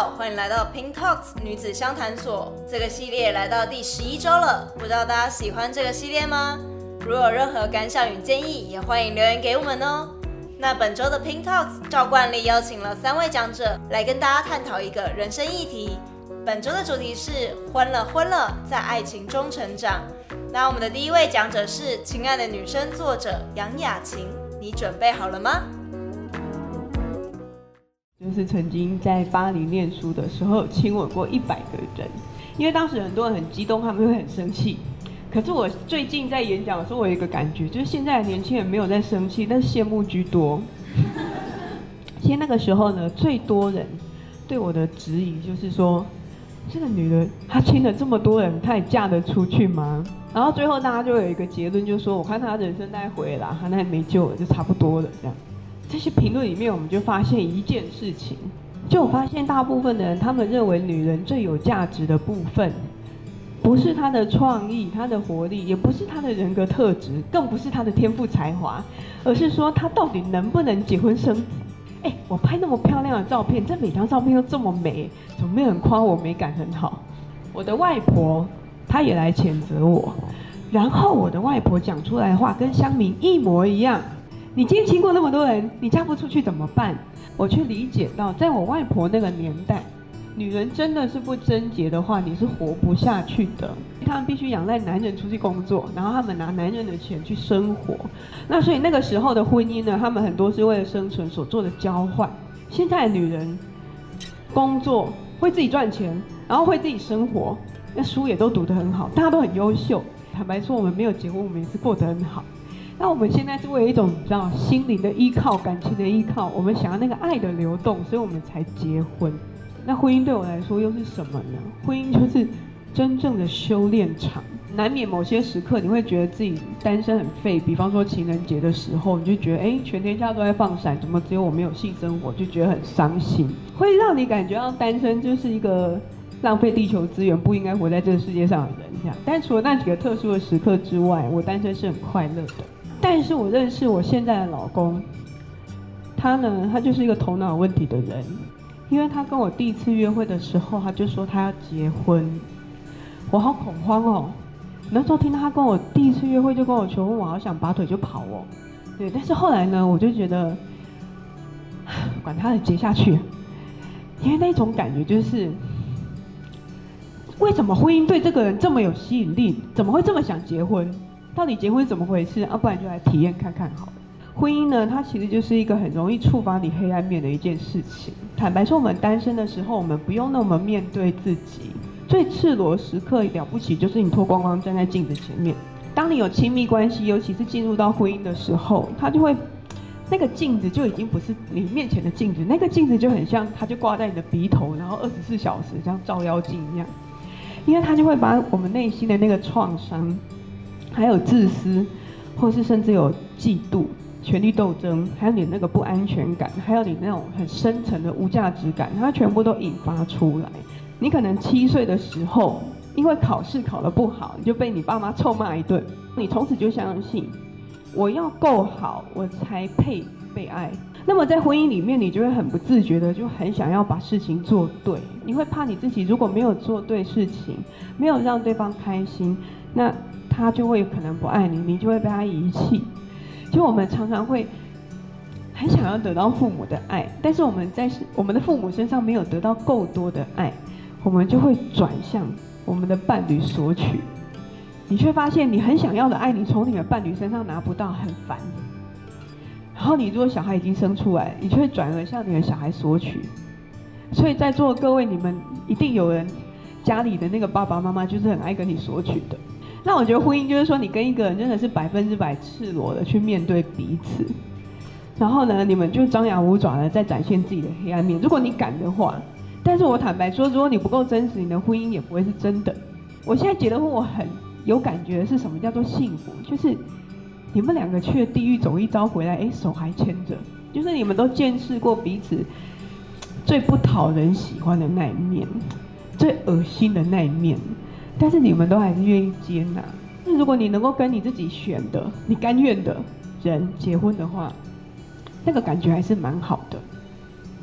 好，欢迎来到 Pink Talks 女子相谈所。这个系列来到第十一周了，不知道大家喜欢这个系列吗？如有任何感想与建议，也欢迎留言给我们哦。那本周的 Pink Talks 照惯例邀请了三位讲者来跟大家探讨一个人生议题。本周的主题是婚了婚了，在爱情中成长。那我们的第一位讲者是亲爱的女生作者杨雅晴，你准备好了吗？就是曾经在巴黎念书的时候亲吻过一百个人，因为当时很多人很激动，他们会很生气。可是我最近在演讲的时候，我有一个感觉，就是现在的年轻人没有在生气，但是羡慕居多。其实那个时候呢，最多人对我的质疑就是说，这个女的她亲了这么多人，她也嫁得出去吗？然后最后大家就有一个结论，就是说，我看她人生大概毁了，她那也没救了，就差不多了这样。这些评论里面，我们就发现一件事情，就我发现大部分的人，他们认为女人最有价值的部分，不是她的创意、她的活力，也不是她的人格特质，更不是她的天赋才华，而是说她到底能不能结婚生子。哎，我拍那么漂亮的照片，这每张照片都这么美，怎么没有人夸我美感很好？我的外婆她也来谴责我，然后我的外婆讲出来的话跟乡民一模一样。你今天亲过那么多人，你嫁不出去怎么办？我却理解到，在我外婆那个年代，女人真的是不贞洁的话，你是活不下去的。他们必须仰赖男人出去工作，然后他们拿男人的钱去生活。那所以那个时候的婚姻呢，他们很多是为了生存所做的交换。现在的女人工作会自己赚钱，然后会自己生活，那书也都读得很好，大家都很优秀。坦白说，我们没有结婚，我们也是过得很好。那我们现在是为了一种你知道心灵的依靠、感情的依靠，我们想要那个爱的流动，所以我们才结婚。那婚姻对我来说又是什么呢？婚姻就是真正的修炼场。难免某些时刻你会觉得自己单身很废，比方说情人节的时候，你就觉得哎，全天下都在放闪，怎么只有我没有性生活，就觉得很伤心，会让你感觉到单身就是一个浪费地球资源、不应该活在这个世界上的人这样。但除了那几个特殊的时刻之外，我单身是很快乐的。但是我认识我现在的老公，他呢，他就是一个头脑有问题的人，因为他跟我第一次约会的时候，他就说他要结婚，我好恐慌哦。那时候听到他跟我第一次约会就跟我求婚，我好想拔腿就跑哦。对，但是后来呢，我就觉得，管他的，结下去，因为那种感觉就是，为什么婚姻对这个人这么有吸引力？怎么会这么想结婚？到底结婚怎么回事啊？不然就来体验看看好了。婚姻呢，它其实就是一个很容易触发你黑暗面的一件事情。坦白说，我们单身的时候，我们不用那么面对自己。最赤裸时刻了不起，就是你脱光光站在镜子前面。当你有亲密关系，尤其是进入到婚姻的时候，它就会那个镜子就已经不是你面前的镜子，那个镜子就很像，它就挂在你的鼻头，然后二十四小时像照妖镜一样，因为它就会把我们内心的那个创伤。还有自私，或是甚至有嫉妒、权力斗争，还有你那个不安全感，还有你那种很深层的无价值感，它全部都引发出来。你可能七岁的时候，因为考试考得不好，你就被你爸妈臭骂一顿，你从此就相信，我要够好，我才配被爱。那么在婚姻里面，你就会很不自觉的，就很想要把事情做对。你会怕你自己如果没有做对事情，没有让对方开心，那。他就会可能不爱你，你就会被他遗弃。就我们常常会很想要得到父母的爱，但是我们在我们的父母身上没有得到够多的爱，我们就会转向我们的伴侣索取。你却发现你很想要的爱，你从你的伴侣身上拿不到，很烦。然后你如果小孩已经生出来，你就会转而向你的小孩索取。所以在座各位，你们一定有人家里的那个爸爸妈妈就是很爱跟你索取的。那我觉得婚姻就是说，你跟一个人真的是百分之百赤裸的去面对彼此，然后呢，你们就张牙舞爪的在展现自己的黑暗面。如果你敢的话，但是我坦白说，如果你不够真实，你的婚姻也不会是真的。我现在结了婚，我很有感觉是什么叫做幸福，就是你们两个去了地狱走一遭回来，哎，手还牵着，就是你们都见识过彼此最不讨人喜欢的那一面，最恶心的那一面。但是你们都还是愿意接纳。那如果你能够跟你自己选的、你甘愿的人结婚的话，那个感觉还是蛮好的。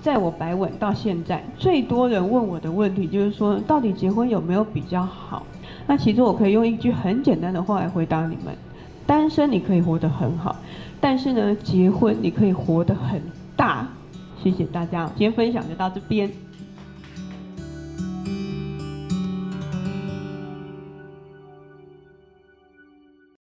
在我摆稳到现在，最多人问我的问题就是说，到底结婚有没有比较好？那其实我可以用一句很简单的话来回答你们：单身你可以活得很好，但是呢，结婚你可以活得很大。谢谢大家，今天分享就到这边。